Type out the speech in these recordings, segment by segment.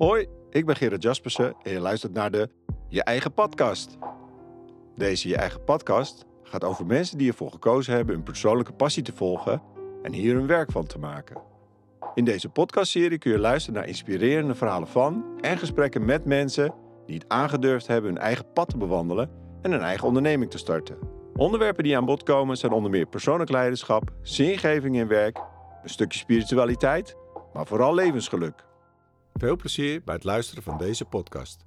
Hoi, ik ben Gerard Jaspersen en je luistert naar de Je Eigen Podcast. Deze Je Eigen Podcast gaat over mensen die ervoor gekozen hebben hun persoonlijke passie te volgen en hier hun werk van te maken. In deze podcastserie kun je luisteren naar inspirerende verhalen van en gesprekken met mensen die het aangedurfd hebben hun eigen pad te bewandelen en een eigen onderneming te starten. Onderwerpen die aan bod komen zijn onder meer persoonlijk leiderschap, zingeving in werk, een stukje spiritualiteit, maar vooral levensgeluk. Veel plezier bij het luisteren van deze podcast.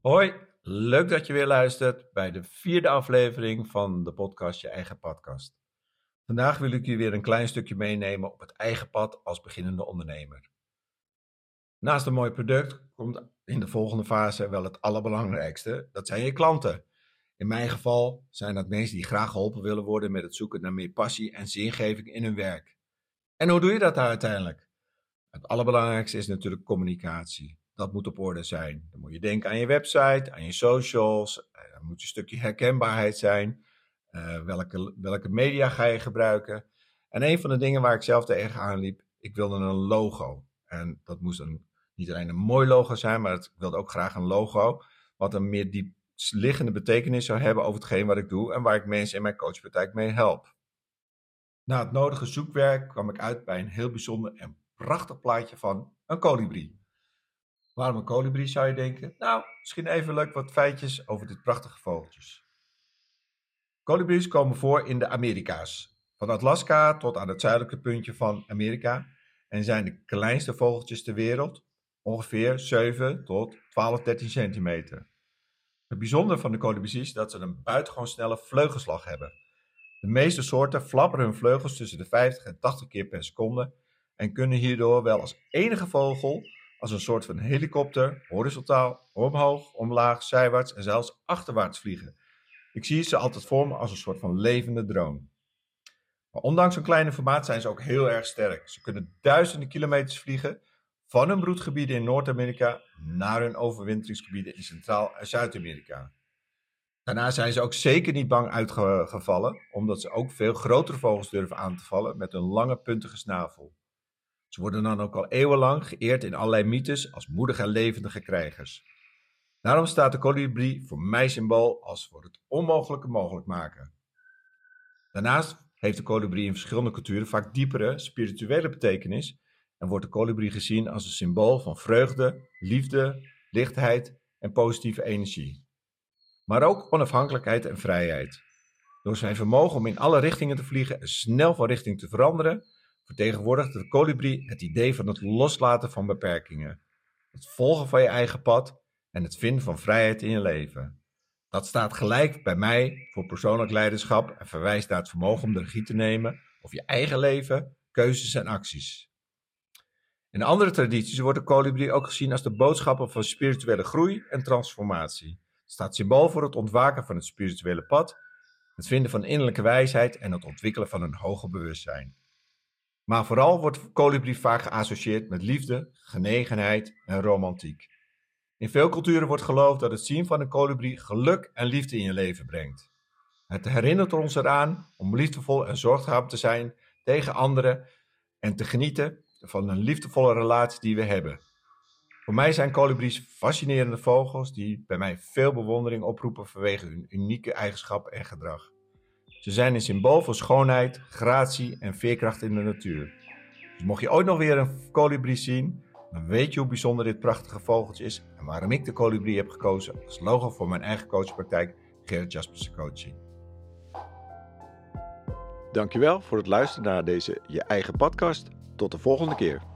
Hoi, leuk dat je weer luistert bij de vierde aflevering van de podcast Je Eigen Podcast. Vandaag wil ik je weer een klein stukje meenemen op het eigen pad als beginnende ondernemer. Naast een mooi product komt in de volgende fase wel het allerbelangrijkste, dat zijn je klanten. In mijn geval zijn dat mensen die graag geholpen willen worden met het zoeken naar meer passie en zingeving in hun werk. En hoe doe je dat uiteindelijk? Het allerbelangrijkste is natuurlijk communicatie. Dat moet op orde zijn. Dan moet je denken aan je website, aan je socials. Er eh, moet een stukje herkenbaarheid zijn. Uh, welke, welke media ga je gebruiken? En een van de dingen waar ik zelf tegenaan liep, ik wilde een logo. En dat moest een, niet alleen een mooi logo zijn, maar ik wilde ook graag een logo. Wat een meer diep liggende betekenis zou hebben over hetgeen wat ik doe en waar ik mensen in mijn coachpraktijk mee help. Na het nodige zoekwerk kwam ik uit bij een heel bijzonder en prachtig plaatje van een kolibrie. Waarom een kolibrie zou je denken? Nou, misschien even leuk wat feitjes over dit prachtige vogeltjes. Kolibries komen voor in de Amerika's, van Alaska tot aan het zuidelijke puntje van Amerika en zijn de kleinste vogeltjes ter wereld, ongeveer 7 tot 12, 13 centimeter. Het bijzondere van de kolibries is dat ze een buitengewoon snelle vleugelslag hebben. De meeste soorten flapperen hun vleugels tussen de 50 en 80 keer per seconde en kunnen hierdoor wel als enige vogel als een soort van helikopter horizontaal, omhoog, omlaag, zijwaarts en zelfs achterwaarts vliegen. Ik zie ze altijd voor me als een soort van levende drone. Maar ondanks hun kleine formaat zijn ze ook heel erg sterk. Ze kunnen duizenden kilometers vliegen van hun broedgebieden in Noord-Amerika naar hun overwinteringsgebieden in Centraal- en Zuid-Amerika. Daarna zijn ze ook zeker niet bang uitgevallen, omdat ze ook veel grotere vogels durven aan te vallen met een lange puntige snavel. Ze worden dan ook al eeuwenlang geëerd in allerlei mythes als moedige en levendige krijgers. Daarom staat de kolibrie voor mij symbool als voor het onmogelijke mogelijk maken. Daarnaast heeft de kolibrie in verschillende culturen vaak diepere spirituele betekenis en wordt de kolibrie gezien als een symbool van vreugde, liefde, lichtheid en positieve energie. Maar ook onafhankelijkheid en vrijheid. Door zijn vermogen om in alle richtingen te vliegen en snel van richting te veranderen, vertegenwoordigt de kolibrie het idee van het loslaten van beperkingen, het volgen van je eigen pad en het vinden van vrijheid in je leven. Dat staat gelijk bij mij voor persoonlijk leiderschap en verwijst naar het vermogen om de regie te nemen over je eigen leven, keuzes en acties. In andere tradities wordt de kolibrie ook gezien als de boodschapper van spirituele groei en transformatie. Het staat symbool voor het ontwaken van het spirituele pad, het vinden van innerlijke wijsheid en het ontwikkelen van een hoger bewustzijn. Maar vooral wordt kolibrie vaak geassocieerd met liefde, genegenheid en romantiek. In veel culturen wordt geloofd dat het zien van een kolibrie geluk en liefde in je leven brengt. Het herinnert ons eraan om liefdevol en zorgzaam te zijn tegen anderen en te genieten van een liefdevolle relatie die we hebben. Voor mij zijn kolibries fascinerende vogels die bij mij veel bewondering oproepen vanwege hun unieke eigenschappen en gedrag. Ze zijn een symbool voor schoonheid, gratie en veerkracht in de natuur. Dus mocht je ooit nog weer een kolibrie zien, dan weet je hoe bijzonder dit prachtige vogeltje is en waarom ik de kolibrie heb gekozen als logo voor mijn eigen coachpraktijk Gerrit Jaspersen Coaching. Dankjewel voor het luisteren naar deze Je Eigen Podcast. Tot de volgende keer.